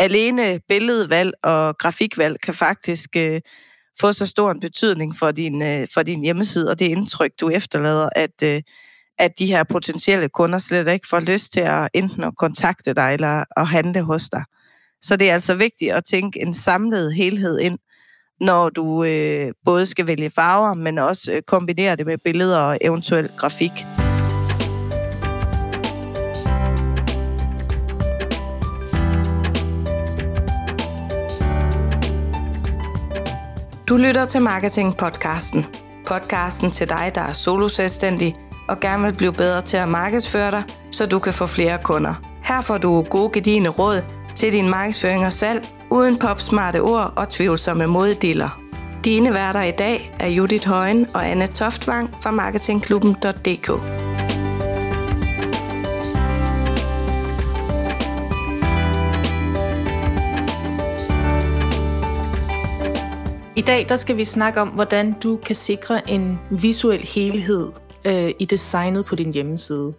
alene billedvalg og grafikvalg kan faktisk øh, få så stor en betydning for din, øh, for din hjemmeside og det indtryk, du efterlader, at, øh, at de her potentielle kunder slet ikke får lyst til at enten at kontakte dig eller at handle hos dig. Så det er altså vigtigt at tænke en samlet helhed ind, når du øh, både skal vælge farver, men også øh, kombinere det med billeder og eventuel grafik. Du lytter til Marketing-podcasten. Podcasten til dig, der er soloselvstændig og gerne vil blive bedre til at markedsføre dig, så du kan få flere kunder. Her får du gode gedigende råd til din markedsføring og salg, uden popsmarte ord og tvivlsomme moddiller. Dine værter i dag er Judith Højen og Anne Toftvang fra marketingklubben.dk. I dag der skal vi snakke om, hvordan du kan sikre en visuel helhed øh, i designet på din hjemmeside.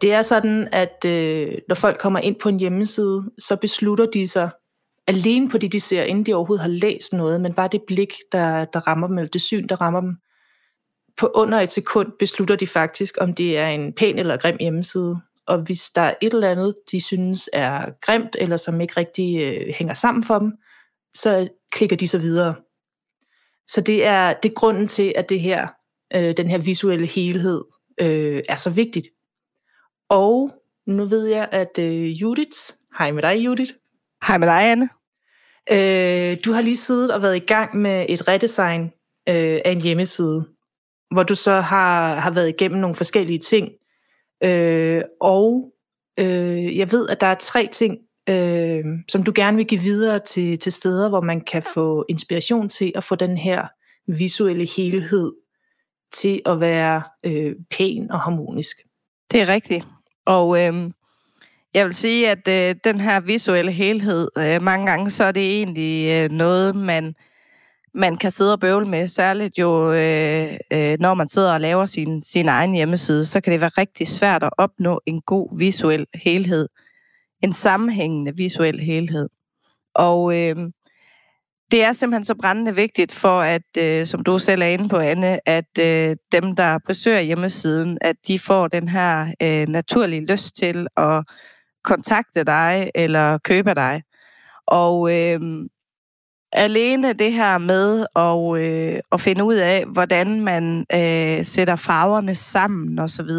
Det er sådan, at øh, når folk kommer ind på en hjemmeside, så beslutter de sig alene på det, de ser, inden de overhovedet har læst noget, men bare det blik, der, der rammer dem, eller det syn, der rammer dem. På under et sekund beslutter de faktisk, om det er en pæn eller grim hjemmeside. Og hvis der er et eller andet, de synes er grimt, eller som ikke rigtig øh, hænger sammen for dem, så klikker de så videre. Så det er, det er grunden til, at det her, øh, den her visuelle helhed øh, er så vigtigt. Og nu ved jeg, at øh, Judith, hej med dig Judith. Hej med dig, Anne. Øh, du har lige siddet og været i gang med et redesign øh, af en hjemmeside, hvor du så har, har været igennem nogle forskellige ting. Øh, og øh, jeg ved, at der er tre ting, øh, som du gerne vil give videre til, til steder, hvor man kan få inspiration til at få den her visuelle helhed til at være øh, pæn og harmonisk. Det er rigtigt. Og øh, jeg vil sige, at øh, den her visuelle helhed, øh, mange gange så er det egentlig øh, noget, man, man kan sidde og bøvle med. Særligt jo, øh, øh, når man sidder og laver sin, sin egen hjemmeside, så kan det være rigtig svært at opnå en god visuel helhed en sammenhængende visuel helhed. Og øh, det er simpelthen så brændende vigtigt for, at, øh, som du selv er inde på, Anne, at øh, dem, der besøger hjemmesiden, at de får den her øh, naturlige lyst til at kontakte dig eller købe dig. Og øh, alene det her med at, øh, at finde ud af, hvordan man øh, sætter farverne sammen osv.,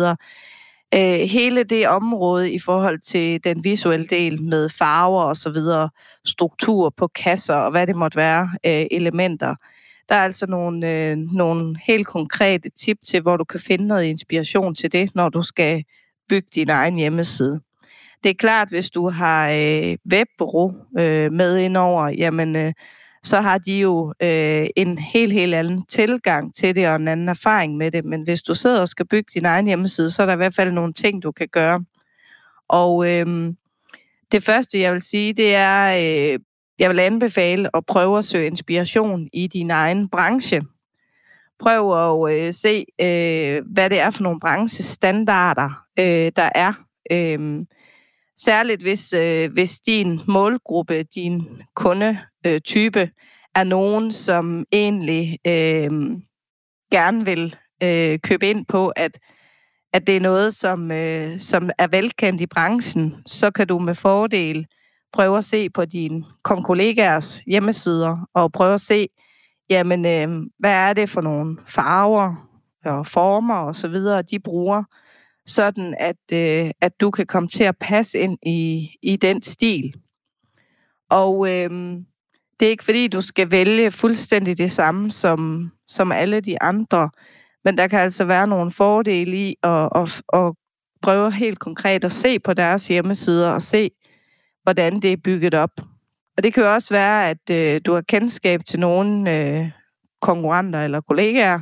øh, hele det område i forhold til den visuelle del med farver og så videre, struktur på kasser og hvad det måtte være, øh, elementer. Der er altså nogle, øh, nogle helt konkrete tip til, hvor du kan finde noget inspiration til det, når du skal bygge din egen hjemmeside. Det er klart, hvis du har øh, webbureau øh, med indover, jamen øh, så har de jo øh, en helt, helt anden tilgang til det og en anden erfaring med det. Men hvis du sidder og skal bygge din egen hjemmeside, så er der i hvert fald nogle ting, du kan gøre. Og øh, det første, jeg vil sige, det er, øh, jeg vil anbefale at prøve at søge inspiration i din egen branche. Prøv at øh, se, øh, hvad det er for nogle branchestandarder, øh, der er. Øh, Særligt hvis, øh, hvis din målgruppe, din kundetype, er nogen, som egentlig øh, gerne vil øh, købe ind på, at, at det er noget, som, øh, som er velkendt i branchen, så kan du med fordel prøve at se på dine kollegaers hjemmesider og prøve at se, jamen, øh, hvad er det for nogle farver og former og så videre, de bruger, sådan at, øh, at du kan komme til at passe ind i, i den stil. Og øh, det er ikke fordi, du skal vælge fuldstændig det samme som, som alle de andre, men der kan altså være nogle fordele i at, at, at prøve helt konkret at se på deres hjemmesider og se, hvordan det er bygget op. Og det kan jo også være, at øh, du har kendskab til nogle øh, konkurrenter eller kollegaer,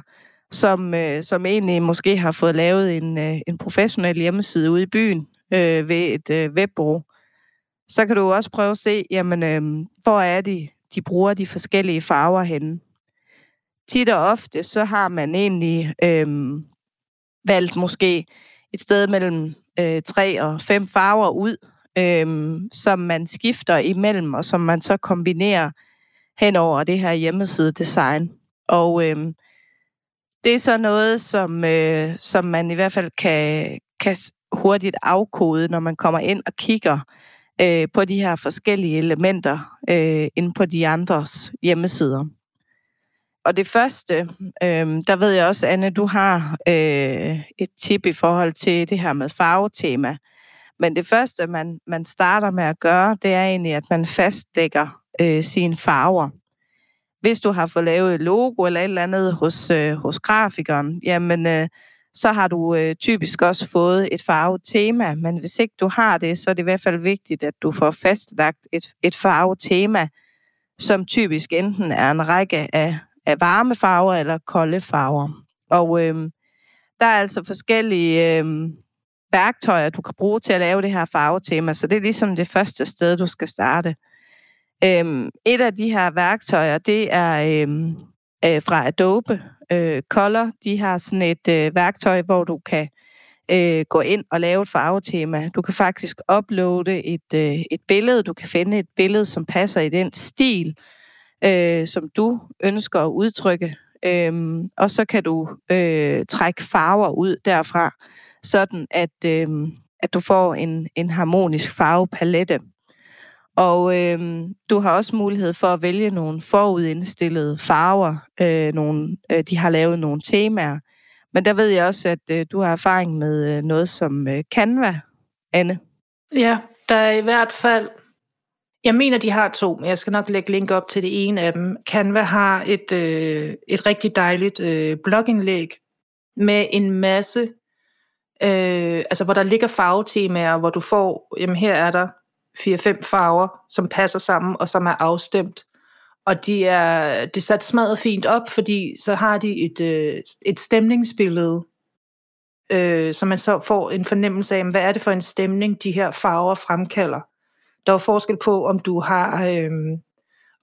som, øh, som egentlig måske har fået lavet en, øh, en professionel hjemmeside ude i byen øh, ved et øh, webbureau, så kan du også prøve at se, jamen, øh, hvor er de, de bruger de forskellige farver henne. Tit og ofte, så har man egentlig øh, valgt måske et sted mellem øh, tre og fem farver ud, øh, som man skifter imellem, og som man så kombinerer hen over det her hjemmeside-design. Og øh, det er så noget, som, øh, som man i hvert fald kan, kan hurtigt afkode, når man kommer ind og kigger øh, på de her forskellige elementer øh, inde på de andres hjemmesider. Og det første, øh, der ved jeg også, Anne, du har øh, et tip i forhold til det her med farvetema. Men det første, man, man starter med at gøre, det er egentlig, at man fastlægger øh, sine farver. Hvis du har fået lavet et logo eller et eller andet hos, øh, hos grafikeren, jamen øh, så har du øh, typisk også fået et farvetema. Men hvis ikke du har det, så er det i hvert fald vigtigt, at du får fastlagt et, et farvetema, som typisk enten er en række af, af varme farver eller kolde farver. Og øh, der er altså forskellige øh, værktøjer, du kan bruge til at lave det her farvetema, så det er ligesom det første sted, du skal starte. Øhm, et af de her værktøjer, det er øhm, øh, fra Adobe øh, Color. De har sådan et øh, værktøj, hvor du kan øh, gå ind og lave et farvetema. Du kan faktisk uploade et, øh, et billede. Du kan finde et billede, som passer i den stil, øh, som du ønsker at udtrykke. Øhm, og så kan du øh, trække farver ud derfra, sådan at, øh, at du får en, en harmonisk farvepalette. Og øh, du har også mulighed for at vælge nogle forudindstillede farver. Øh, nogle, øh, de har lavet nogle temaer. Men der ved jeg også, at øh, du har erfaring med øh, noget som øh, Canva, Anne. Ja, der er i hvert fald... Jeg mener, de har to, men jeg skal nok lægge link op til det ene af dem. Canva har et, øh, et rigtig dejligt øh, blogindlæg med en masse... Øh, altså, hvor der ligger farvetemaer, hvor du får... Jamen, her er der fire-fem farver, som passer sammen og som er afstemt. Og de er, det er sat smadret fint op, fordi så har de et, øh, et stemningsbillede, øh, så man så får en fornemmelse af, hvad er det for en stemning, de her farver fremkalder. Der er forskel på, om du har, øh,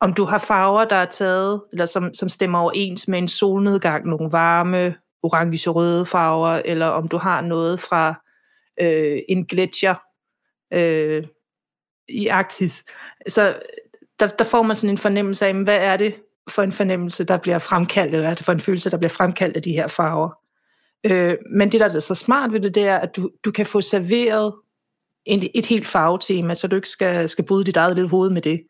om du har farver, der er taget, eller som, som stemmer overens med en solnedgang, nogle varme, orange-røde farver, eller om du har noget fra øh, en gletsjer, øh, i Arktis. Så der, der får man sådan en fornemmelse af, hvad er det for en fornemmelse, der bliver fremkaldt, eller er det for en følelse, der bliver fremkaldt af de her farver. Øh, men det, der er så smart ved det, det er, at du, du kan få serveret en, et helt farvetema, så du ikke skal, skal bryde dit eget lille hoved med det.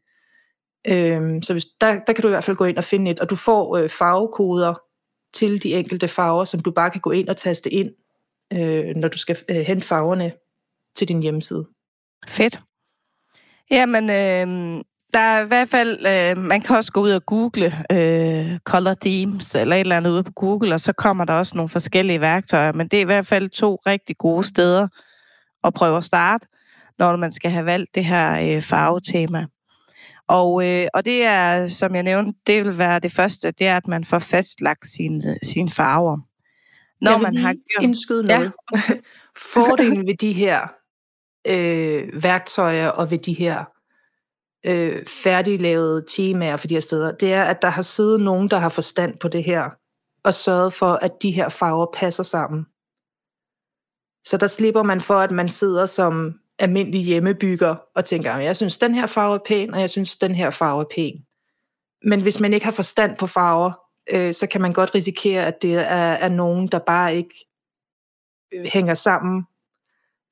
Øh, så hvis, der, der kan du i hvert fald gå ind og finde et, og du får øh, farvekoder til de enkelte farver, som du bare kan gå ind og taste ind, øh, når du skal øh, hente farverne til din hjemmeside. Fedt. Jamen, øh, der er i hvert fald, øh, man kan også gå ud og google øh, color themes eller et eller andet ude på Google, og så kommer der også nogle forskellige værktøjer, men det er i hvert fald to rigtig gode steder at prøve at starte, når man skal have valgt det her øh, farvetema. Og, øh, og det er, som jeg nævnte, det vil være det første, det er, at man får fastlagt sine, sine farver. Når man har gjort... indskyde noget. Ja. Fordelen ved de her øh, værktøjer og ved de her øh, færdiglavede temaer for de her steder, det er, at der har siddet nogen, der har forstand på det her, og sørget for, at de her farver passer sammen. Så der slipper man for, at man sidder som almindelig hjemmebygger og tænker, jeg synes, den her farve er pæn, og jeg synes, den her farve er pæn. Men hvis man ikke har forstand på farver, øh, så kan man godt risikere, at det er, er nogen, der bare ikke øh, hænger sammen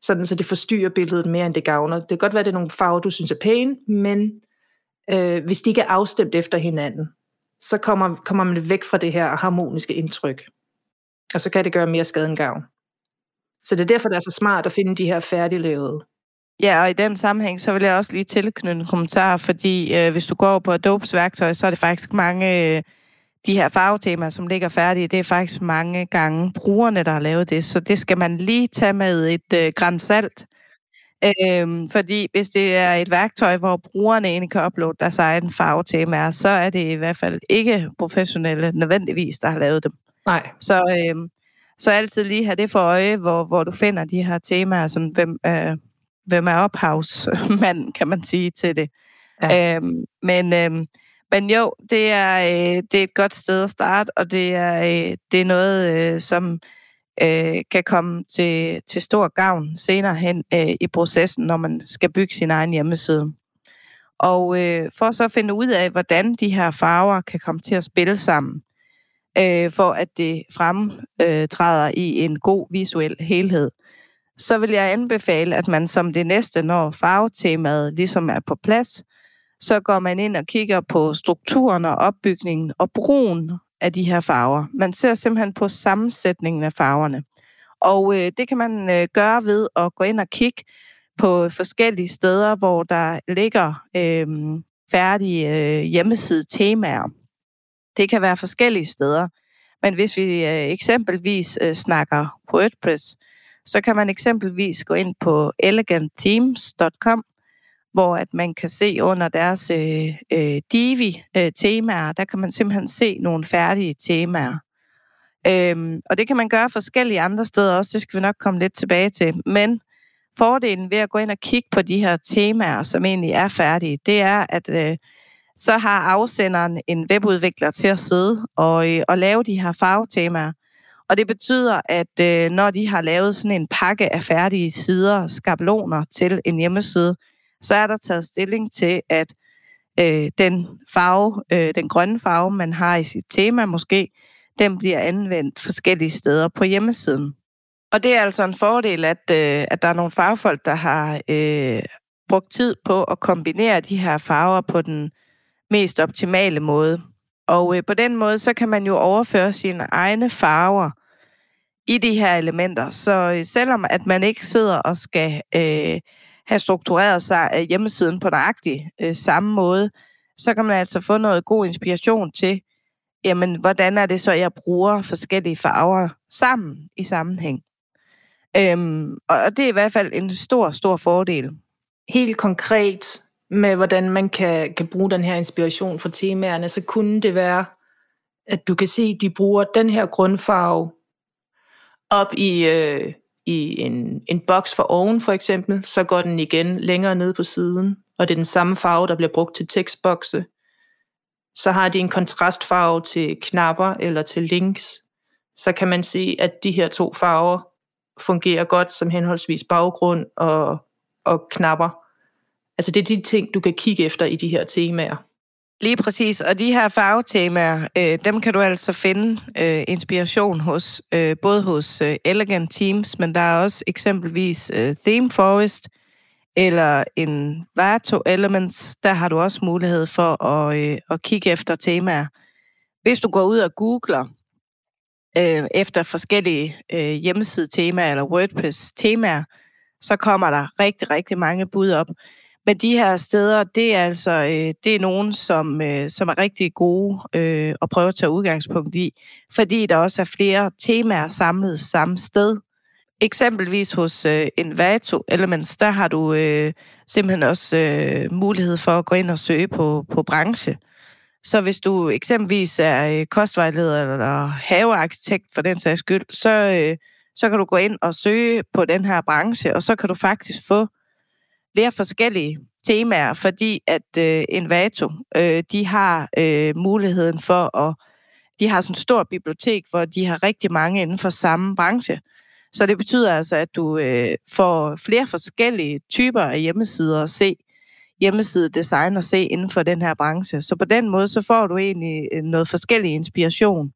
sådan så det forstyrrer billedet mere, end det gavner. Det kan godt være, at det er nogle farver, du synes er pæne, men øh, hvis de ikke er afstemt efter hinanden, så kommer, kommer man væk fra det her harmoniske indtryk. Og så kan det gøre mere skade end gavn. Så det er derfor, det er så smart at finde de her færdiglavede. Ja, og i den sammenhæng, så vil jeg også lige tilknytte en kommentar, fordi øh, hvis du går på Adobes værktøj, så er det faktisk mange øh, de her farvetemaer, som ligger færdige, det er faktisk mange gange brugerne, der har lavet det, så det skal man lige tage med et øh, græns salt. Øhm, fordi hvis det er et værktøj, hvor brugerne egentlig kan uploade deres egen farvetemaer, så er det i hvert fald ikke professionelle nødvendigvis, der har lavet dem. Nej. Så, øhm, så altid lige have det for øje, hvor, hvor du finder de her temaer, som hvem, øh, hvem er ophavsmand, kan man sige, til det. Ja. Øhm, men øhm, men jo, det er, øh, det er et godt sted at starte, og det er, øh, det er noget, øh, som øh, kan komme til, til stor gavn senere hen øh, i processen, når man skal bygge sin egen hjemmeside. Og øh, for så at finde ud af, hvordan de her farver kan komme til at spille sammen, øh, for at det fremtræder øh, i en god visuel helhed, så vil jeg anbefale, at man som det næste, når farvetemaet ligesom er på plads, så går man ind og kigger på strukturen og opbygningen og brugen af de her farver. Man ser simpelthen på sammensætningen af farverne. Og øh, det kan man øh, gøre ved at gå ind og kigge på forskellige steder, hvor der ligger øh, færdige øh, hjemmeside-temaer. Det kan være forskellige steder. Men hvis vi øh, eksempelvis øh, snakker WordPress, så kan man eksempelvis gå ind på elegantthemes.com, hvor at man kan se under deres øh, øh, Divi-temaer, øh, der kan man simpelthen se nogle færdige temaer. Øhm, og det kan man gøre forskellige andre steder også, det skal vi nok komme lidt tilbage til. Men fordelen ved at gå ind og kigge på de her temaer, som egentlig er færdige, det er, at øh, så har afsenderen en webudvikler til at sidde og, øh, og lave de her farvetemaer. Og det betyder, at øh, når de har lavet sådan en pakke af færdige sider, skabeloner til en hjemmeside, så er der taget stilling til, at øh, den farve, øh, den grønne farve, man har i sit tema måske, den bliver anvendt forskellige steder på hjemmesiden. Og det er altså en fordel, at, øh, at der er nogle farvefolk, der har øh, brugt tid på at kombinere de her farver på den mest optimale måde. Og øh, på den måde, så kan man jo overføre sine egne farver i de her elementer. Så øh, selvom at man ikke sidder og skal øh, have struktureret sig hjemmesiden på nøjagtig øh, samme måde, så kan man altså få noget god inspiration til, jamen, hvordan er det så, jeg bruger forskellige farver sammen i sammenhæng. Øhm, og det er i hvert fald en stor, stor fordel. Helt konkret med, hvordan man kan, kan bruge den her inspiration fra temaerne, så kunne det være, at du kan se, at de bruger den her grundfarve op i, øh, i en, en boks for oven for eksempel, så går den igen længere ned på siden, og det er den samme farve, der bliver brugt til tekstbokse. Så har de en kontrastfarve til knapper eller til links, så kan man se, at de her to farver fungerer godt som henholdsvis baggrund og, og knapper. Altså det er de ting, du kan kigge efter i de her temaer. Lige præcis, og de her farvetemaer, øh, dem kan du altså finde øh, inspiration hos, øh, både hos øh, Elegant Teams, men der er også eksempelvis øh, Theme Forest, eller en Vato Elements, der har du også mulighed for at, øh, at kigge efter temaer. Hvis du går ud og googler øh, efter forskellige øh, hjemmeside-temaer eller WordPress-temaer, så kommer der rigtig, rigtig mange bud op. Men de her steder, det er altså øh, det er nogen, som, øh, som er rigtig gode øh, at prøve at tage udgangspunkt i, fordi der også er flere temaer samlet samme sted. Eksempelvis hos øh, Envato Elements, der har du øh, simpelthen også øh, mulighed for at gå ind og søge på, på branche. Så hvis du eksempelvis er øh, kostvejleder eller havearkitekt for den sags skyld, så, øh, så kan du gå ind og søge på den her branche, og så kan du faktisk få flere forskellige temaer, fordi at øh, Envato, øh, de har øh, muligheden for at, de har sådan et stort bibliotek, hvor de har rigtig mange inden for samme branche. Så det betyder altså, at du øh, får flere forskellige typer af hjemmesider at se, hjemmesidedesign at se inden for den her branche. Så på den måde, så får du egentlig øh, noget forskellig inspiration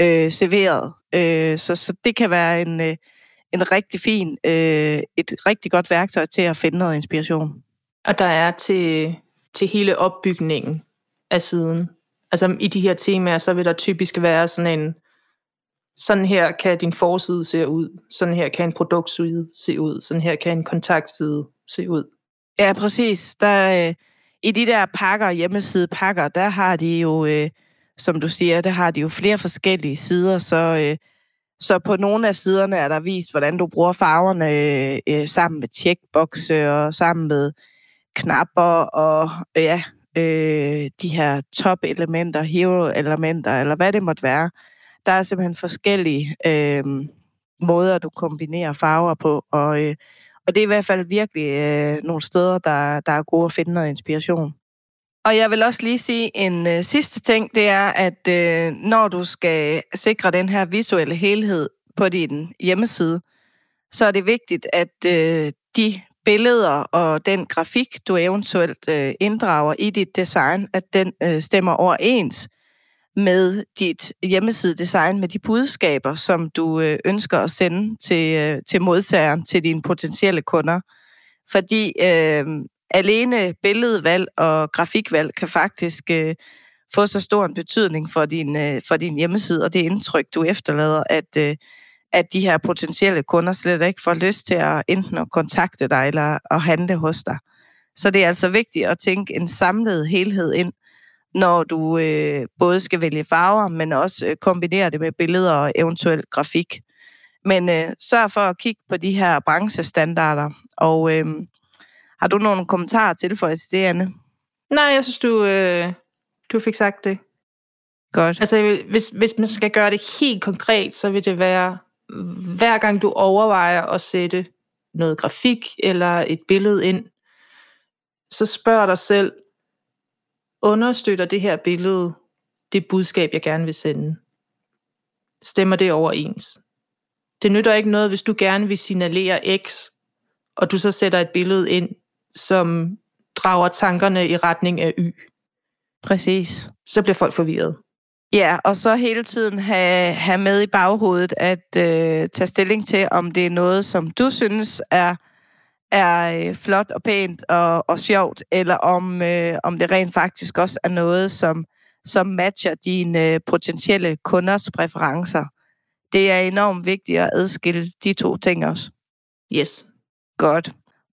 øh, serveret. Øh, så, så det kan være en, øh, en rigtig fin, øh, et rigtig godt værktøj til at finde noget inspiration. Og der er til, til hele opbygningen af siden. Altså i de her temaer, så vil der typisk være sådan en, sådan her kan din forside se ud, sådan her kan en produktside se ud, sådan her kan en kontaktside se ud. Ja, præcis. Der, øh, I de der pakker, hjemmeside pakker, der har de jo, øh, som du siger, der har de jo flere forskellige sider, så øh, så på nogle af siderne er der vist, hvordan du bruger farverne øh, sammen med checkboxe og sammen med knapper og ja, øh, de her top-elementer, hero-elementer, eller hvad det måtte være. Der er simpelthen forskellige øh, måder, du kombinerer farver på, og, øh, og det er i hvert fald virkelig øh, nogle steder, der, der er gode at finde noget inspiration. Og jeg vil også lige sige en øh, sidste ting, det er, at øh, når du skal sikre den her visuelle helhed på din hjemmeside, så er det vigtigt, at øh, de billeder og den grafik, du eventuelt øh, inddrager i dit design, at den øh, stemmer overens med dit hjemmesidedesign, med de budskaber, som du øh, ønsker at sende til, øh, til modtageren, til dine potentielle kunder. Fordi øh, alene billedvalg og grafikvalg kan faktisk øh, få så stor en betydning for din, øh, for din hjemmeside, og det indtryk, du efterlader, at, øh, at de her potentielle kunder slet ikke får lyst til at enten at kontakte dig eller at handle hos dig. Så det er altså vigtigt at tænke en samlet helhed ind, når du øh, både skal vælge farver, men også øh, kombinere det med billeder og eventuel grafik. Men øh, sørg for at kigge på de her branchestandarder, og øh, har du nogle kommentarer til for det, Anne? Nej, jeg synes, du, øh, du fik sagt det. Godt. Altså, hvis, hvis man skal gøre det helt konkret, så vil det være, hver gang du overvejer at sætte noget grafik eller et billede ind, så spørg dig selv, understøtter det her billede det budskab, jeg gerne vil sende? Stemmer det overens? Det nytter ikke noget, hvis du gerne vil signalere X, og du så sætter et billede ind, som drager tankerne i retning af Y. Præcis. Så bliver folk forvirret. Ja, og så hele tiden have, have med i baghovedet at øh, tage stilling til, om det er noget, som du synes er er øh, flot og pænt og, og sjovt, eller om, øh, om det rent faktisk også er noget, som, som matcher dine øh, potentielle kunders præferencer. Det er enormt vigtigt at adskille de to ting også. Yes. Godt.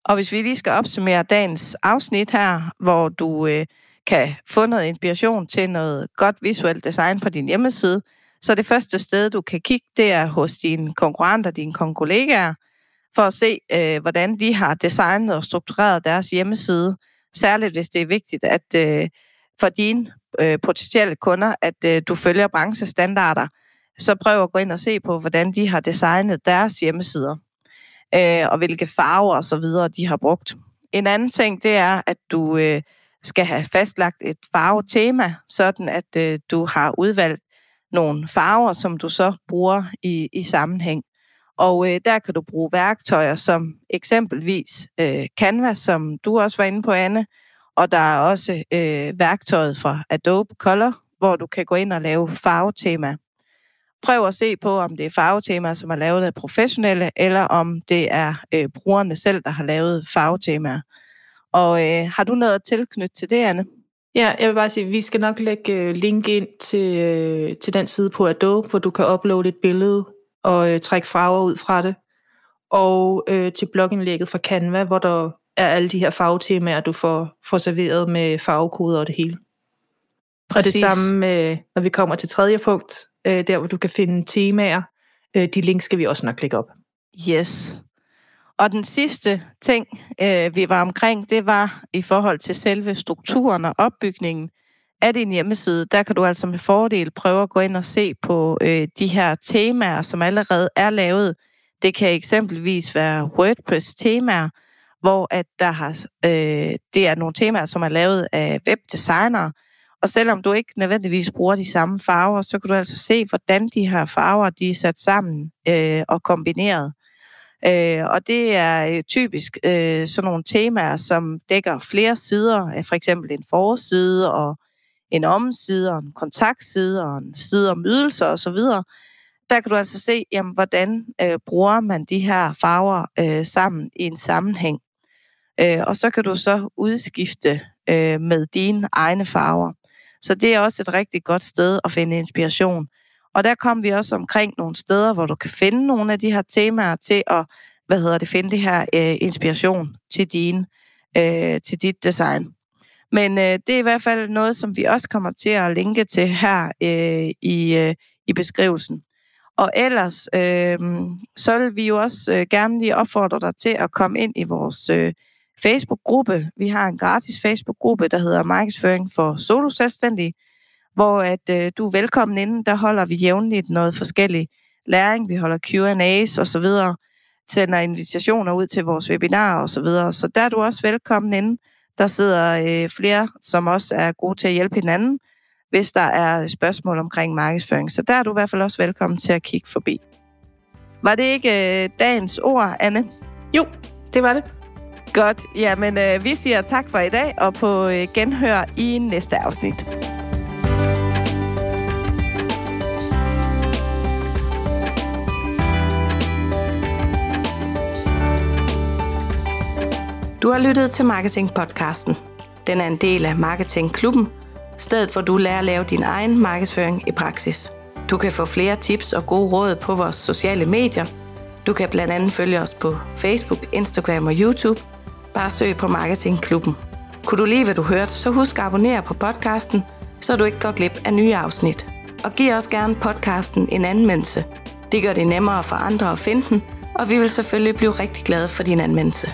Og hvis vi lige skal opsummere dagens afsnit her, hvor du øh, kan få noget inspiration til noget godt visuelt design på din hjemmeside, så det første sted, du kan kigge, det er hos dine konkurrenter, dine kollegaer, for at se, øh, hvordan de har designet og struktureret deres hjemmeside. Særligt hvis det er vigtigt, at øh, for dine øh, potentielle kunder, at øh, du følger branchestandarder, så prøv at gå ind og se på, hvordan de har designet deres hjemmesider, øh, og hvilke farver og så videre de har brugt. En anden ting, det er, at du øh, skal have fastlagt et farvetema, sådan at øh, du har udvalgt nogle farver, som du så bruger i, i sammenhæng. Og øh, der kan du bruge værktøjer som eksempelvis øh, Canva, som du også var inde på, Anne. Og der er også øh, værktøjet fra Adobe Color, hvor du kan gå ind og lave farvetema. Prøv at se på, om det er farvetemaer, som er lavet af professionelle, eller om det er øh, brugerne selv, der har lavet farvetemaer. Og øh, har du noget at tilknytte til det, Anne? Ja, jeg vil bare sige, at vi skal nok lægge øh, link ind til, øh, til den side på Adobe, hvor du kan uploade et billede og øh, trække farver ud fra det. Og øh, til blogindlægget fra Canva, hvor der er alle de her farvetemaer, du får, får serveret med farvekoder og det hele. Præcis. Og det samme, med, når vi kommer til tredje punkt, øh, der hvor du kan finde temaer. Øh, de links skal vi også nok lægge op. Yes. Og den sidste ting, øh, vi var omkring, det var i forhold til selve strukturen og opbygningen af din hjemmeside, der kan du altså med fordel prøve at gå ind og se på øh, de her temaer, som allerede er lavet. Det kan eksempelvis være WordPress-temaer, hvor at der har, øh, det er nogle temaer, som er lavet af webdesignere. Og selvom du ikke nødvendigvis bruger de samme farver, så kan du altså se, hvordan de her farver de er sat sammen øh, og kombineret. Øh, og det er øh, typisk øh, sådan nogle temaer, som dækker flere sider, øh, for eksempel en forside og en omside og en kontaktside og en side om ydelser osv., der kan du altså se, jamen, hvordan øh, bruger man de her farver øh, sammen i en sammenhæng. Øh, og så kan du så udskifte øh, med dine egne farver. Så det er også et rigtig godt sted at finde inspiration. Og der kom vi også omkring nogle steder, hvor du kan finde nogle af de her temaer til at, hvad hedder det, finde det her øh, inspiration til din, øh, til dit design. Men øh, det er i hvert fald noget, som vi også kommer til at linke til her øh, i, øh, i beskrivelsen. Og ellers, øh, så vil vi jo også øh, gerne lige opfordre dig til at komme ind i vores øh, Facebook-gruppe. Vi har en gratis Facebook-gruppe, der hedder Markedsføring for Solo Selvstændige, hvor at øh, du er velkommen inden. Der holder vi jævnligt noget forskellig læring. Vi holder Q&A's og så videre, sender invitationer ud til vores webinarer og så videre. Så der er du også velkommen inden. Der sidder øh, flere, som også er gode til at hjælpe hinanden, hvis der er spørgsmål omkring markedsføring. Så der er du i hvert fald også velkommen til at kigge forbi. Var det ikke øh, dagens ord, Anne? Jo, det var det. Godt. Jamen, øh, vi siger tak for i dag, og på øh, genhør i næste afsnit. Du har lyttet til Marketing-podcasten. Den er en del af Marketing-klubben, stedet hvor du lærer at lave din egen markedsføring i praksis. Du kan få flere tips og gode råd på vores sociale medier. Du kan blandt andet følge os på Facebook, Instagram og YouTube. Bare søg på Marketingklubben. Kunne du lide, hvad du hørte, så husk at abonnere på podcasten, så du ikke går glip af nye afsnit. Og giv også gerne podcasten en anmeldelse. Det gør det nemmere for andre at finde den, og vi vil selvfølgelig blive rigtig glade for din anmeldelse.